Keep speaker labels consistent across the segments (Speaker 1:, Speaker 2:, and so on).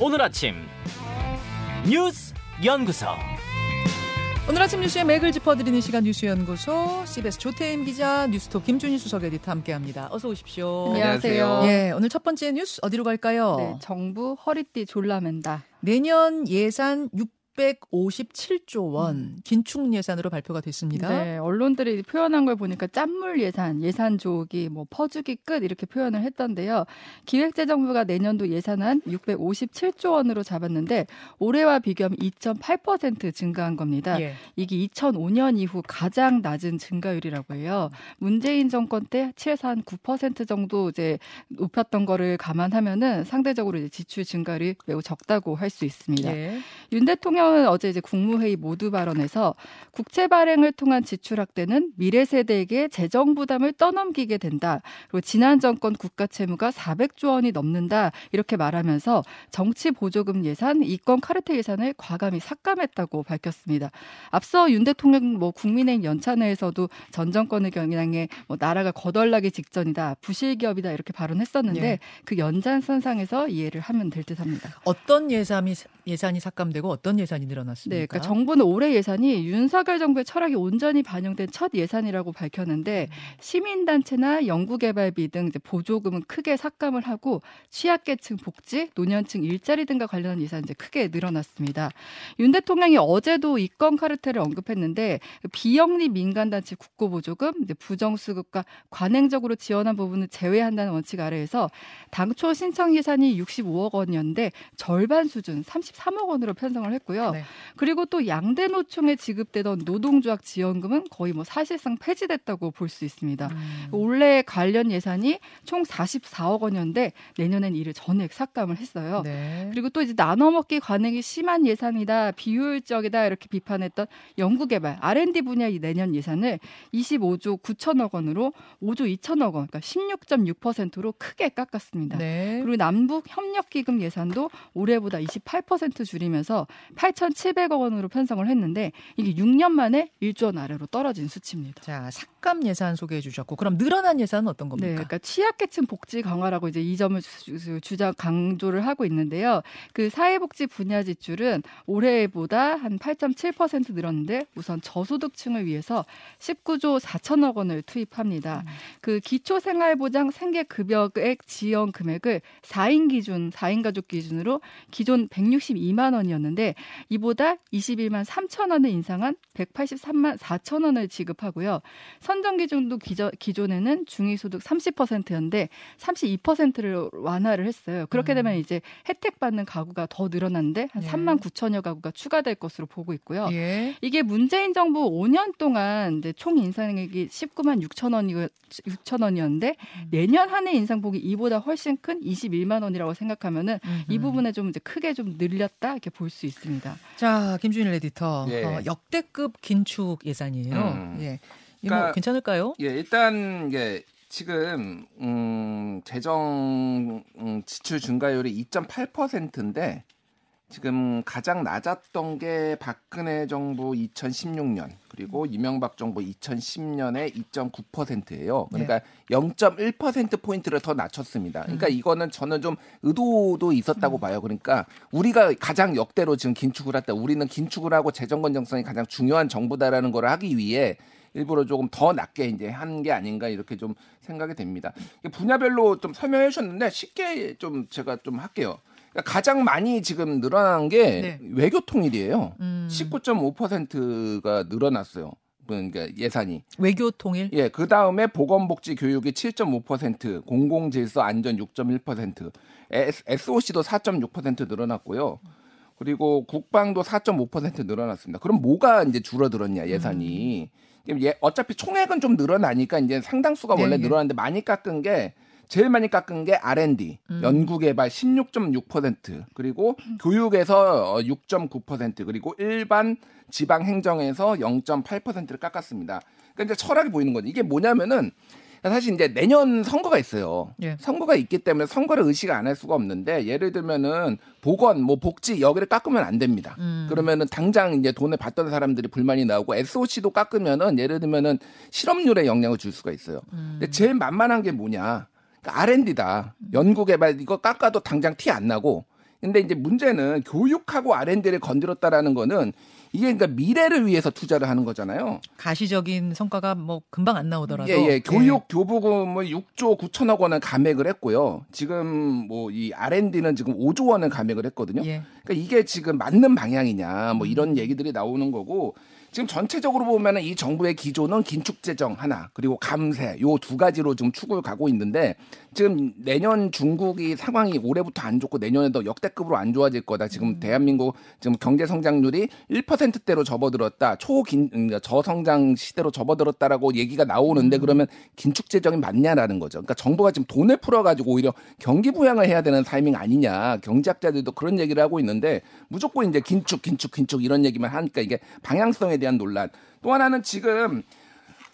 Speaker 1: 오늘 아침 뉴스 연구소.
Speaker 2: 오늘 아침 뉴스의 맥을 짚어드리는 시간 뉴스연구소 CBS 조태임 기자 뉴스톱 김준희 수석 에디터 함께합니다. 어서 오십시오.
Speaker 3: 안녕하세요.
Speaker 2: 예, 오늘 첫 번째 뉴스 어디로 갈까요?
Speaker 3: 네, 정부 허리띠 졸라맨다.
Speaker 2: 내년 예산 6 657조 원 긴축 예산으로 발표가 됐습니다.
Speaker 3: 네, 언론들이 표현한 걸 보니까 짠물 예산, 예산 조기, 뭐 퍼주기 끝 이렇게 표현을 했던데요. 기획재정부가 내년도 예산안 657조 원으로 잡았는데 올해와 비교하면 2.8% 증가한 겁니다.
Speaker 2: 예.
Speaker 3: 이게 2005년 이후 가장 낮은 증가율이라고 해요. 문재인 정권 때 7에서 한9% 정도 이제 높였던 거를 감안하면은 상대적으로 이제 지출 증가율이 매우 적다고 할 수 있습니다.
Speaker 2: 예.
Speaker 3: 윤 대통령 은 어제 이제 국무회의 모두 발언에서 국채 발행을 통한 지출 확대는 미래 세대에게 재정 부담을 떠넘기게 된다. 그리고 지난 정권 국가 채무가 400조 원이 넘는다. 이렇게 말하면서 정치 보조금 예산, 이권 카르텔 예산을 과감히 삭감했다고 밝혔습니다. 앞서 윤 대통령 뭐 국민의힘 연찬회에서도 전 정권의 경향에 뭐 나라가 거덜나기 직전이다, 부실 기업이다 이렇게 발언했었는데
Speaker 2: 예.
Speaker 3: 그 연장선상에서 이해를 하면 될 듯합니다.
Speaker 2: 어떤 예산이 예산이 삭감되고 어떤 예산이 늘어났습니까?
Speaker 3: 네, 그러니까 정부는 올해 예산이 윤석열 정부의 철학이 온전히 반영된 첫 예산이라고 밝혔는데 시민단체나 연구개발비 등 보조금은 크게 삭감을 하고 취약계층 복지, 노년층 일자리 등과 관련한 예산 이제 크게 늘어났습니다. 윤 대통령이 어제도 이권 카르텔을 언급했는데 비영리 민간단체 국고보조금, 부정수급과 관행적으로 지원한 부분을 제외한다는 원칙 아래에서 당초 신청 예산이 65억 원이었는데 절반 수준 33억 원으로 편성을 했고요.
Speaker 2: 네.
Speaker 3: 그리고 또 양대 노총에 지급되던 노동조합 지원금은 거의 뭐 사실상 폐지됐다고 볼 수 있습니다.
Speaker 2: 음.
Speaker 3: 올해 관련 예산이 총 44억 원이었는데 내년엔 이를 전액 삭감을 했어요.
Speaker 2: 네.
Speaker 3: 그리고 또 이제 나눠먹기 관행이 심한 예산이다, 비효율적이다 이렇게 비판했던 연구개발 R&D 분야 이 내년 예산을 25조 9천억 원으로 5조 2천억 원, 그러니까 16.6%로 크게 깎았습니다.
Speaker 2: 네.
Speaker 3: 그리고 남북 협력 기금 예산도 올해보다 28% 줄이면서 8,700억 원으로 편성을 했는데 이게 6년 만에 1조 원 아래로 떨어진 수치입니다.
Speaker 2: 자, 삭감 예산 소개해 주셨고 그럼 늘어난 예산은 어떤 겁니까?
Speaker 3: 네, 그러니까 취약계층 복지 강화라고 이제 이 점을 주- 주장 강조를 하고 있는데요. 그 사회복지 분야 지출은 올해보다 한 8.7% 늘었는데 우선 저소득층을 위해서 19조 4천억 원을 투입합니다. 그 기초생활보장 생계급여액 지원 금액을 4인 기준, 4인 가족 기준으로 기존 162만 원이었는데 이보다 21만 3천 원을 인상한 183만 4천 원을 지급하고요. 선정 기준도 기저, 기존에는 중위소득 30%였는데 32%를 완화를 했어요. 그렇게 되면 이제 혜택 받는 가구가 더 늘어났는데 한
Speaker 2: 예.
Speaker 3: 3만 9천여 가구가 추가될 것으로 보고 있고요.
Speaker 2: 예.
Speaker 3: 이게 문재인 정부 5년 동안 이제 총 인상액이 19만 6천 원이 6천 원이었는데 내년 한 해 인상폭이 이보다 훨씬 큰 21만 원이라고 생각하면은 이. 부분에 좀 이제 크게 좀 늘렸다 이렇게 볼 수 있습니다.
Speaker 2: 자, 김준일 에디터.
Speaker 4: 예.
Speaker 2: 어, 역대급 긴축 예산이에요.
Speaker 4: 음.
Speaker 2: 예. 이거 뭐
Speaker 4: 그러니까-
Speaker 2: 괜찮을까요?
Speaker 4: 예, 일단 이게 지금 음, 재정 음, 지출 증가율이 2.8%인데 지금 가장 낮았던 게 박근혜 정부 2016년 그리고 이명박 정부 2010년에 2.9%예요. 그러니까 0.1% 포인트를 더 낮췄습니다. 그러니까 이거는 저는 좀 의도도 있었다고 봐요. 그러니까 우리가 가장 역대로 지금 긴축을 했다. 우리는 긴축을 하고 재정 건전성이 가장 중요한 정부다라는 걸 하기 위해 일부러 조금 더 낮게 이제 한 게 아닌가 이렇게 좀 생각이 됩니다. 분야별로 좀 설명해 주셨는데 쉽게 좀 제가 좀 할게요. 그러니까 가장 많이 지금 늘어난 게
Speaker 2: 네.
Speaker 4: 외교 통일이에요.
Speaker 2: 음.
Speaker 4: 19.5%가 늘어났어요. 그러니까 예산이.
Speaker 2: 외교 통일.
Speaker 4: 예, 그 다음에 보건복지 교육이 7.5%, 공공질서 안전 6.1%, S- SOC도 4.6% 늘어났고요. 그리고 국방도 4.5% 늘어났습니다. 그럼 뭐가 이제 줄어들었냐 예산이? 예, 어차피 총액은 좀 늘어나니까 이제 상당수가
Speaker 2: 네,
Speaker 4: 원래
Speaker 2: 예.
Speaker 4: 늘어났는데 많이 깎은 게 제일 많이 깎은 게 R&D,
Speaker 2: 음.
Speaker 4: 연구개발 16.6%, 그리고 교육에서 어, 6.9%, 그리고 일반 지방 행정에서 0.8%를 깎았습니다. 그러니까 이제 철학이 보이는 거죠. 이게 뭐냐면은 사실 이제 내년 선거가 있어요.
Speaker 2: 예.
Speaker 4: 선거가 있기 때문에 선거를 의식 안 할 수가 없는데 예를 들면은 보건, 뭐 복지 여기를 깎으면 안 됩니다.
Speaker 2: 음.
Speaker 4: 그러면은 당장 이제 돈을 받던 사람들이 불만이 나오고 SOC도 깎으면은 예를 들면은 실업률에 영향을 줄 수가 있어요.
Speaker 2: 음.
Speaker 4: 근데 제일 만만한 게 뭐냐? 그러니까 R&D다. 연구개발 이거 깎아도 당장 티 안 나고 근데 이제 문제는 교육하고 R&D를 건드렸다라는 거는 이게 그러니까 미래를 위해서 투자를 하는 거잖아요.
Speaker 2: 가시적인 성과가 뭐 금방 안 나오더라도
Speaker 4: 예, 예. 교육 교부금을 6조 9천억 원을 감액을 했고요. 지금 뭐 이 R&D는 지금 5조 원을 감액을 했거든요.
Speaker 2: 예.
Speaker 4: 그러니까 이게 지금 맞는 방향이냐 뭐
Speaker 2: 음.
Speaker 4: 이런 얘기들이 나오는 거고 지금 전체적으로 보면은 이 정부의 기조는 긴축 재정 하나 그리고 감세 요 두 가지로 좀 축을 가고 있는데 지금 내년 중국이 상황이 올해부터 안 좋고 내년에도 역대급으로 안 좋아질 거다. 지금
Speaker 2: 음.
Speaker 4: 대한민국 지금 경제 성장률이 1%대로 접어들었다. 초긴 음, 저성장 시대로 접어들었다라고 얘기가 나오는데
Speaker 2: 음.
Speaker 4: 그러면 긴축 재정이 맞냐라는 거죠. 그러니까 정부가 지금 돈을 풀어 가지고 오히려 경기 부양을 해야 되는 타이밍 아니냐. 경제학자들도 그런 얘기를 하고 있는데 무조건 이제 긴축 긴축 긴축 이런 얘기만 하니까 이게 방향성에 대한 논란. 또 하나는 지금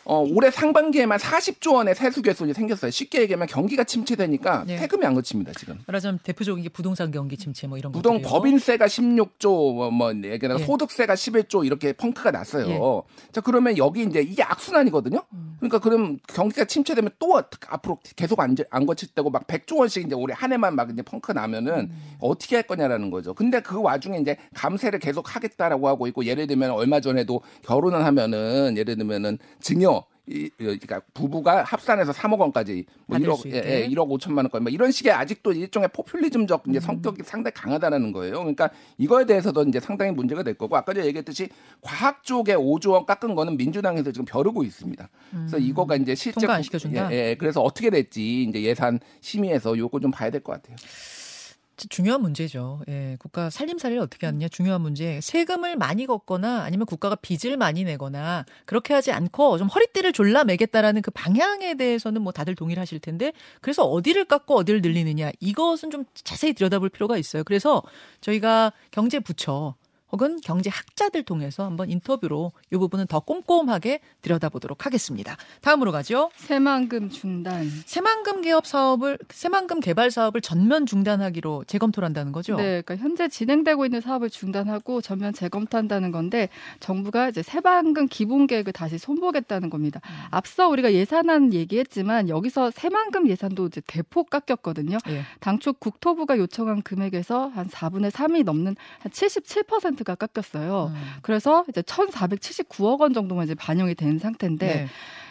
Speaker 4: 어, 올해 상반기에만 40조 원의 세수 결손이 생겼어요. 쉽게 얘기하면 경기가 침체되니까
Speaker 2: 네.
Speaker 4: 세금이 안 거칩니다, 지금.
Speaker 2: 말하자면 대표적인 게 부동산 경기 침체 뭐 이런
Speaker 4: 부동
Speaker 2: 것들이요.
Speaker 4: 법인세가 16조 뭐, 뭐 얘기나
Speaker 2: 예.
Speaker 4: 소득세가 11조 이렇게 펑크가 났어요.
Speaker 2: 예.
Speaker 4: 자 그러면 여기 이제 이게 악순환이거든요.
Speaker 2: 음.
Speaker 4: 그러니까 그럼 경기가 침체되면 또 앞으로 계속 안, 안 거칠 때고 막 100조 원씩 이제 올해 한 해만 막 이제 펑크 나면은
Speaker 2: 음.
Speaker 4: 어떻게 할 거냐라는 거죠. 근데 그 와중에 이제 감세를 계속 하겠다라고 하고 있고 예를 들면 얼마 전에도 결혼을 하면은 예를 들면은 증여 이, 그러니까 부부가 합산해서 3억 원까지 뭐
Speaker 2: 받을
Speaker 4: 1억
Speaker 2: 수
Speaker 4: 예. 예, 1억 5천만 원까지 뭐 이런 식의 아직도 일종의 포퓰리즘적
Speaker 2: 음.
Speaker 4: 이제 성격이 상당히 강하다라는 거예요. 그러니까 이거에 대해서도 이제 상당히 문제가 될 거고 아까 전에 얘기했듯이 과학 쪽에 5조 원 깎은 거는 민주당에서 지금 벼르고 있습니다. 그래서 이거가 이제 실제
Speaker 2: 음. 통과 안 시켜준다?
Speaker 4: 예, 예, 그래서 어떻게 될지 이제 예산 심의에서 요거 좀 봐야 될 것 같아요.
Speaker 2: 중요한 문제죠. 예, 국가 살림살이를 어떻게 하느냐 중요한 문제. 세금을 많이 걷거나 아니면 국가가 빚을 많이 내거나 그렇게 하지 않고 좀 허리띠를 졸라 매겠다라는 그 방향에 대해서는 뭐 다들 동의를 하실 텐데 그래서 어디를 깎고 어디를 늘리느냐 이것은 좀 자세히 들여다볼 필요가 있어요. 그래서 저희가 경제부처 혹은 경제학자들 통해서 한번 인터뷰로 이 부분은 더 꼼꼼하게 들여다보도록 하겠습니다. 다음으로 가죠.
Speaker 3: 새만금 중단.
Speaker 2: 새만금 개업 사업을 새만금 개발 사업을 전면 중단하기로 재검토를 한다는 거죠.
Speaker 3: 네, 그러니까 현재 진행되고 있는 사업을 중단하고 전면 재검토한다는 건데 정부가 이제 새만금 기본 계획을 다시 손보겠다는 겁니다.
Speaker 2: 음.
Speaker 3: 앞서 우리가 예산안 얘기했지만 여기서 새만금 예산도 이제 대폭 깎였거든요.
Speaker 2: 예.
Speaker 3: 당초 국토부가 요청한 금액에서 한 4분의 3이 넘는 한 77%가 깎였어요.
Speaker 2: 음.
Speaker 3: 그래서 이제 1,479억 원 정도만 이제 반영이 된 상태인데
Speaker 2: 네.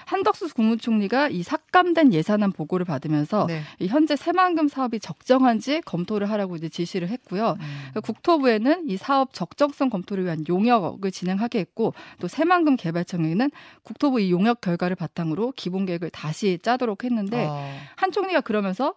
Speaker 3: 한덕수 국무총리가 이 삭감된 예산안 보고를 받으면서
Speaker 2: 네.
Speaker 3: 이 현재 새만금 사업이 적정한지 검토를 하라고 이제 지시를 했고요.
Speaker 2: 음.
Speaker 3: 국토부에는 이 사업 적정성 검토를 위한 용역을 진행하게 했고 또 새만금 개발청에는 국토부 이 용역 결과를 바탕으로 기본 계획을 다시 짜도록 했는데
Speaker 2: 어.
Speaker 3: 한 총리가 그러면서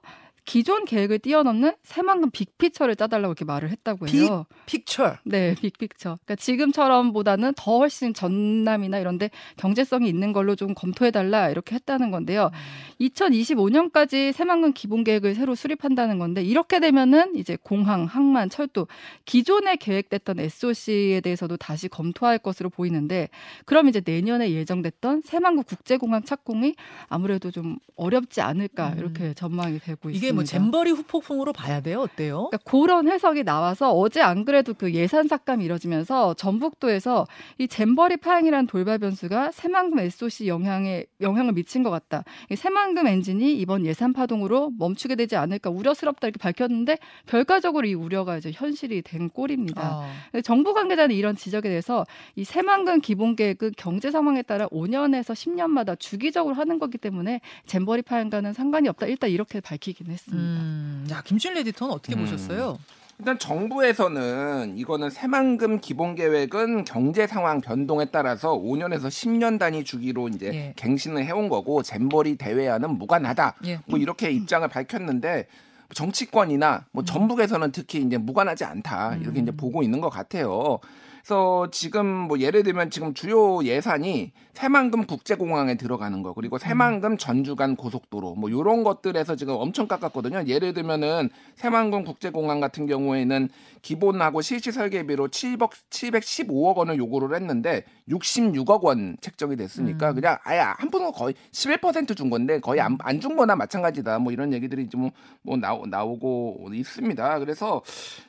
Speaker 3: 기존 계획을 뛰어넘는 새만금 빅피처를 짜달라고 이렇게 말을 했다고 해요.
Speaker 2: 픽처.
Speaker 3: 네, 빅픽처. 그러니까 지금처럼보다는 더 훨씬 전남이나 이런데 경제성이 있는 걸로 좀 검토해달라 이렇게 했다는 건데요. 2025년까지 새만금 기본 계획을 새로 수립한다는 건데 이렇게 되면은 이제 공항, 항만, 철도 기존에 계획됐던 SOC에 대해서도 다시 검토할 것으로 보이는데 그럼 이제 내년에 예정됐던 새만금 국제공항 착공이 아무래도 좀 어렵지 않을까
Speaker 2: 음.
Speaker 3: 이렇게 전망이 되고 있습니다.
Speaker 2: 뭐 잼버리 후폭풍으로 봐야 돼요? 어때요?
Speaker 3: 그러니까 그런 해석이 나와서 어제 안 그래도 그 예산 삭감이 이뤄지면서 전북도에서 이 잼버리 파행이라는 돌발 변수가 새만금 SOC 영향에 영향을 미친 것 같다. 이 새만금 엔진이 이번 예산 파동으로 멈추게 되지 않을까 우려스럽다 이렇게 밝혔는데 결과적으로 이 우려가 이제 현실이 된 꼴입니다.
Speaker 2: 아,
Speaker 3: 근데 정부 관계자는 이런 지적에 대해서 이 새만금 기본 계획은 경제 상황에 따라 5년에서 10년마다 주기적으로 하는 거기 때문에 잼버리 파행과는 상관이 없다. 일단 이렇게 밝히긴 했 습니다.
Speaker 2: 음, 야 김준 에디터는 어떻게
Speaker 4: 음.
Speaker 2: 보셨어요?
Speaker 4: 일단 정부에서는 이거는 새만금 기본 계획은 경제 상황 변동에 따라서 5년에서 10년 단위 주기로 이제
Speaker 2: 예.
Speaker 4: 갱신을 해온 거고 잼버리 대회와는 무관하다.
Speaker 2: 예.
Speaker 4: 뭐 이렇게 입장을 밝혔는데 정치권이나 뭐 전북에서는 특히 이제 무관하지 않다 이렇게 이제 보고 있는 것 같아요. 그래서 지금 뭐 예를 들면 지금 주요 예산이 새만금 국제공항에 들어가는 거 그리고 새만금 전주간 고속도로 뭐 이런 것들에서 지금 엄청 깎았거든요. 예를 들면은 새만금 국제공항 같은 경우에는 기본하고 실시 설계비로 7억 715억 원을 요구를 했는데 66억 원 책정이 됐으니까
Speaker 2: 음.
Speaker 4: 그냥 아예 한 푼은 거의 11%준 건데 거의 안 준 거나 마찬가지다. 뭐 이런 얘기들이 좀 뭐 나오, 나오고 있습니다. 그래서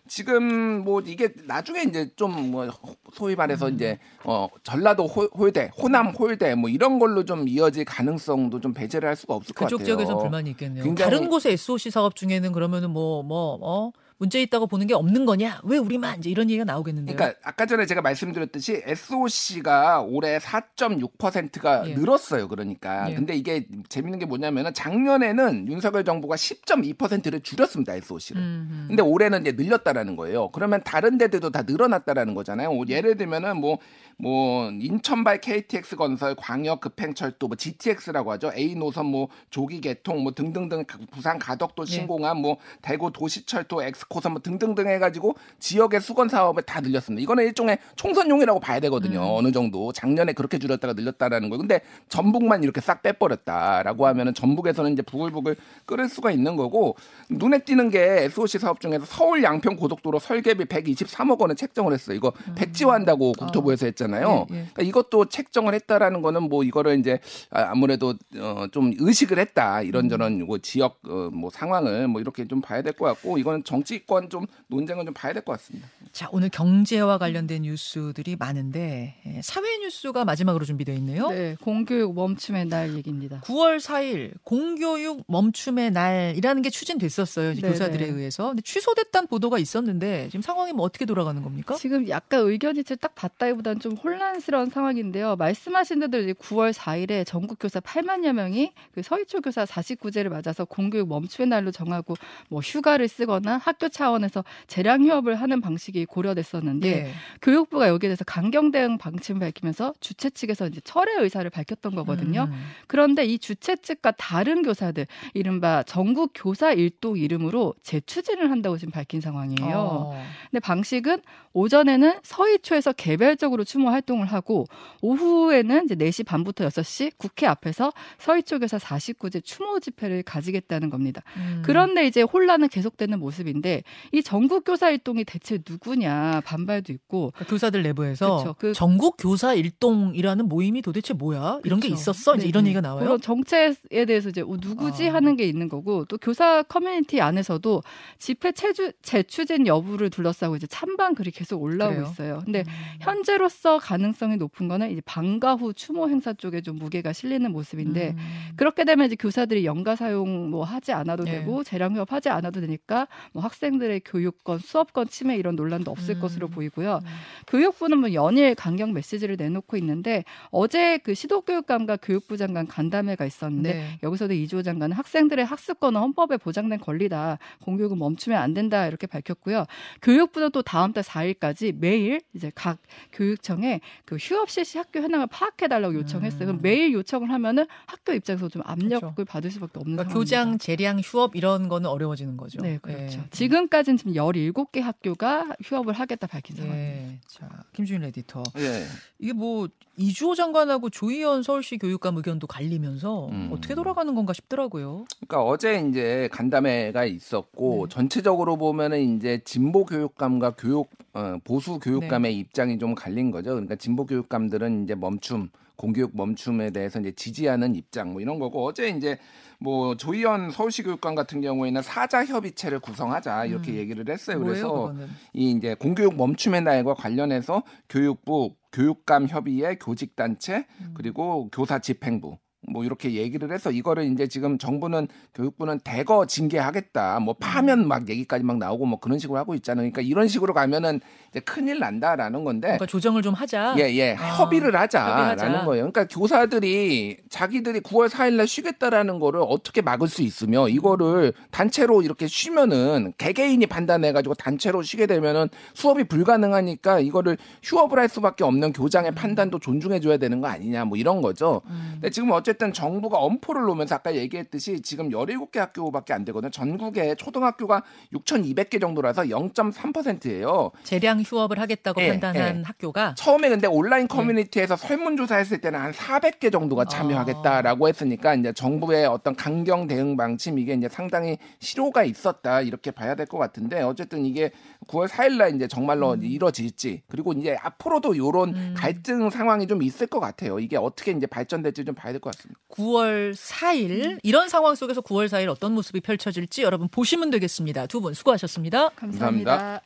Speaker 4: 지금 뭐 이게 나중에 이제 좀 뭐 소위 말해서
Speaker 2: 음.
Speaker 4: 이제 어 전라도 호, 홀대, 호남 홀대 뭐 이런 걸로 좀 이어질 가능성도 좀 배제를 할 수가 없을 것
Speaker 2: 그쪽
Speaker 4: 같아요.
Speaker 2: 지역에서는 불만이 있겠네요. 다른 곳의 SOC 사업 중에는 그러면은 뭐뭐 어? 문제 있다고 보는 게 없는 거냐? 왜 우리만 이제 이런 얘기가 나오겠는데요.
Speaker 4: 그러니까 아까 전에 제가 말씀드렸듯이 SOC가 올해 4.6%가
Speaker 2: 예.
Speaker 4: 늘었어요. 그러니까.
Speaker 2: 예.
Speaker 4: 근데 이게 재밌는 게 뭐냐면은 작년에는 윤석열 정부가 10.2%를 줄였습니다. SOC를.
Speaker 2: 음,
Speaker 4: 근데 올해는 이제 늘렸다라는 거예요. 그러면 다른 데들도 다 늘어났다라는 거잖아요. 뭐 예를 들면은 뭐, 뭐, 인천발 KTX 건설, 광역 급행철도, 뭐 GTX라고 하죠. A 노선 뭐 조기 개통, 뭐 등등등 부산 가덕도
Speaker 2: 예.
Speaker 4: 신공항, 뭐 대구 도시철도 엑스코선 뭐 등등등 해가지고 지역의 수건 사업을 다 늘렸습니다. 이거는 일종의 총선용이라고 봐야 되거든요.
Speaker 2: 음.
Speaker 4: 어느 정도 작년에 그렇게 줄였다가 늘렸다라는 거예요. 근데 전북만 이렇게 싹 빼버렸다라고 하면은 전북에서는 이제 부글부글 끓을 수가 있는 거고 눈에 띄는 게 SOC 사업 중에서 서울 양평 고속도로 설계비 123억 원을 책정을 했어요. 이거 백지화한다고 국토부에서 했잖아요.
Speaker 2: 음. 예, 예.
Speaker 4: 그러니까 이것도 책정을 했다라는 거는 뭐 이거를 이제 아, 아무래도 어, 좀 의식을 했다 이런저런 뭐 지역 어, 뭐 상황을 뭐 이렇게 좀 봐야 될 것 같고 이거는 정치권 좀 논쟁을 좀 봐야 될 것 같습니다.
Speaker 2: 자, 오늘 경제와 관련된 뉴스들이 많은데 예, 사회 뉴스가 마지막으로 준비되어 있네요.
Speaker 3: 네, 공교육 멈춤의 날 얘기입니다.
Speaker 2: 9월 4일 공교육 멈춤의 날이라는 게 추진됐었어요.
Speaker 3: 네네.
Speaker 2: 교사들에 의해서. 근데 취소됐다는 보도가 있었는데 지금 상황이 뭐 어떻게 돌아가는 겁니까?
Speaker 3: 지금 약간 의견 이치를 딱 봤다기보다는 좀 혼란스러운 상황인데요. 말씀하신 대로 이제 9월 4일에 전국 교사 8만여 명이 그 서희초 교사 49제를 맞아서 공교육 멈춤의 날로 정하고 뭐 휴가를 쓰거나 학교 차원에서 재량 휴업을 하는 방식이 고려됐었는데
Speaker 2: 예.
Speaker 3: 교육부가 여기에 대해서 강경 대응 방침을 밝히면서 주최 측에서 이제 철회 의사를 밝혔던 거거든요.
Speaker 2: 음.
Speaker 3: 그런데 이 주최 측과 다른 교사들, 이른바 전국 교사 일동 이름으로 재추진을 한다고 지금 밝힌 상황이에요.
Speaker 2: 어.
Speaker 3: 근데 방식은 오전에는 서희초에서 개별적으로 추모 활동을 하고 오후에는 이제 4시 반부터 6시 국회 앞에서 서희초 교사 49제 추모 집회를 가지겠다는 겁니다.
Speaker 2: 음.
Speaker 3: 그런데 이제 혼란은 계속되는 모습인데 이 전국 교사 일동이 대체 누구 냐 반발도 있고
Speaker 2: 그러니까 교사들 내부에서
Speaker 3: 그쵸, 그-
Speaker 2: 전국 교사 일동이라는 모임이 도대체 뭐야? 이런 게. 있었어? 이제
Speaker 3: 네,
Speaker 2: 이런
Speaker 3: 네.
Speaker 2: 얘기가 나와요.
Speaker 3: 그런 정책에 대해서 이제 어, 누구지
Speaker 2: 아.
Speaker 3: 하는 게 있는 거고 또 교사 커뮤니티 안에서도 집회 체주, 재추진 여부를 둘러싸고 이제 찬반 글이 계속 올라오고
Speaker 2: 그래요?
Speaker 3: 있어요. 근데
Speaker 2: 음.
Speaker 3: 현재로서 가능성이 높은 거는 이제 방과 후 추모 행사 쪽에 좀 무게가 실리는 모습인데
Speaker 2: 음.
Speaker 3: 그렇게 되면 이제 교사들이 연가 사용 뭐 하지 않아도
Speaker 2: 예.
Speaker 3: 되고 재량 휴업 하지 않아도 되니까 뭐 학생들의 교육권, 수업권 침해 이런 논란 도 없을
Speaker 2: 음.
Speaker 3: 것으로 보이고요.
Speaker 2: 음.
Speaker 3: 교육부는 뭐 연일 강경 메시지를 내놓고 있는데 어제 그 시도교육감과 교육부 장관 간담회가 있었는데
Speaker 2: 네.
Speaker 3: 여기서도 이주호 장관은 학생들의 학습권은 헌법에 보장된 권리다. 공교육은 멈추면 안 된다. 이렇게 밝혔고요. 교육부도 또 다음 달 4일까지 매일 이제 각 교육청에 그 휴업 실시 학교 현황을 파악해 달라고 요청했어요. 그럼
Speaker 2: 음.
Speaker 3: 매일 요청을 하면은 학교 입장에서 좀 압력을
Speaker 2: 그렇죠.
Speaker 3: 받을 수밖에 없는
Speaker 2: 그러니까. 교장, 재량, 휴업 이런 거는 어려워지는 거죠.
Speaker 3: 네, 그렇죠.
Speaker 2: 예.
Speaker 3: 지금까지는 지금 17개 학교가 휴업을 하겠다 밝힌 상황입니다.
Speaker 2: 예. 자, 김주인 에디터.
Speaker 4: 예.
Speaker 2: 이게 뭐 이주호 장관하고 조희연 서울시 교육감 의견도 갈리면서
Speaker 4: 음.
Speaker 2: 어떻게 돌아가는 건가 싶더라고요.
Speaker 4: 그러니까 어제 이제 간담회가 있었고
Speaker 2: 네.
Speaker 4: 전체적으로 보면은 이제 진보 교육감과 교육 어, 보수
Speaker 2: 네.
Speaker 4: 교육감의 입장이 좀 갈린 거죠. 그러니까 진보 교육감들은 이제 멈춤 공교육 멈춤에 대해서 이제 지지하는 입장 뭐 이런 거고 어제 이제 뭐 조희연 서울시 교육감 같은 경우에는 사자 협의체를 구성하자 이렇게
Speaker 2: 음.
Speaker 4: 얘기를 했어요.
Speaker 2: 뭐예요,
Speaker 4: 그래서
Speaker 2: 그거는?
Speaker 4: 이 이제 공교육 멈춤의 날과 관련해서 교육부 교육감 협의회 교직 단체
Speaker 2: 음.
Speaker 4: 그리고 교사 집행부 뭐 이렇게 얘기를 해서 이거를 이제 지금 정부는 교육부는 대거 징계하겠다 뭐 파면 막 얘기까지 막 나오고 뭐 그런 식으로 하고 있잖아요. 그러니까 이런 식으로 가면은 이제 큰일 난다라는 건데
Speaker 2: 그러니까 조정을 좀 하자.
Speaker 4: 예, 예.
Speaker 2: 아,
Speaker 4: 협의를 하자라는
Speaker 2: 협의하자.
Speaker 4: 거예요. 그러니까 교사들이 자기들이 9월 4일 날 쉬겠다라는 거를 어떻게 막을 수 있으며 이거를 단체로 이렇게 쉬면은 개개인이 판단해 가지고 단체로 쉬게 되면은 수업이 불가능하니까 이거를 휴업을 할 수밖에 없는 교장의 판단도 존중해 줘야 되는 거 아니냐 뭐 이런 거죠.
Speaker 2: 음.
Speaker 4: 근데 지금 어쨌 든 정부가 엄포를 놓으면서 아까 얘기했듯이 지금 17개 학교밖에 안 되거든요. 전국에 초등학교가 6,200개 정도라서 0.3%예요.
Speaker 2: 재량 휴업을 하겠다고
Speaker 4: 예,
Speaker 2: 판단한
Speaker 4: 예.
Speaker 2: 학교가
Speaker 4: 처음에 근데 온라인 커뮤니티에서 설문조사 했을 때는 한 400개 정도가 참여하겠다라고 했으니까 이제 정부의 어떤 강경 대응 방침 이게 이제 상당히 실효가 있었다 이렇게 봐야 될 것 같은데 어쨌든 이게 9월 4일 날 이제 정말로 이뤄질지 그리고 이제 앞으로도 이런
Speaker 2: 음.
Speaker 4: 갈등 상황이 좀 있을 것 같아요. 이게 어떻게 이제 발전될지 좀 봐야 될 것 같습니다.
Speaker 2: 9월 4일 이런 상황 속에서 9월 4일 어떤 모습이 펼쳐질지 여러분 보시면 되겠습니다. 두 분 수고하셨습니다.
Speaker 3: 감사합니다.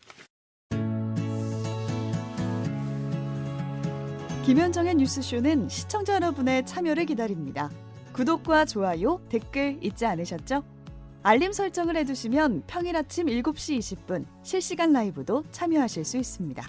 Speaker 5: 김현정의 뉴스쇼는 시청자 여러분의 참여를 기다립니다. 구독과 좋아요, 댓글 잊지 않으셨죠? 알림 설정을 해두시면 평일 아침 7시 20분 실시간 라이브도 참여하실 수 있습니다.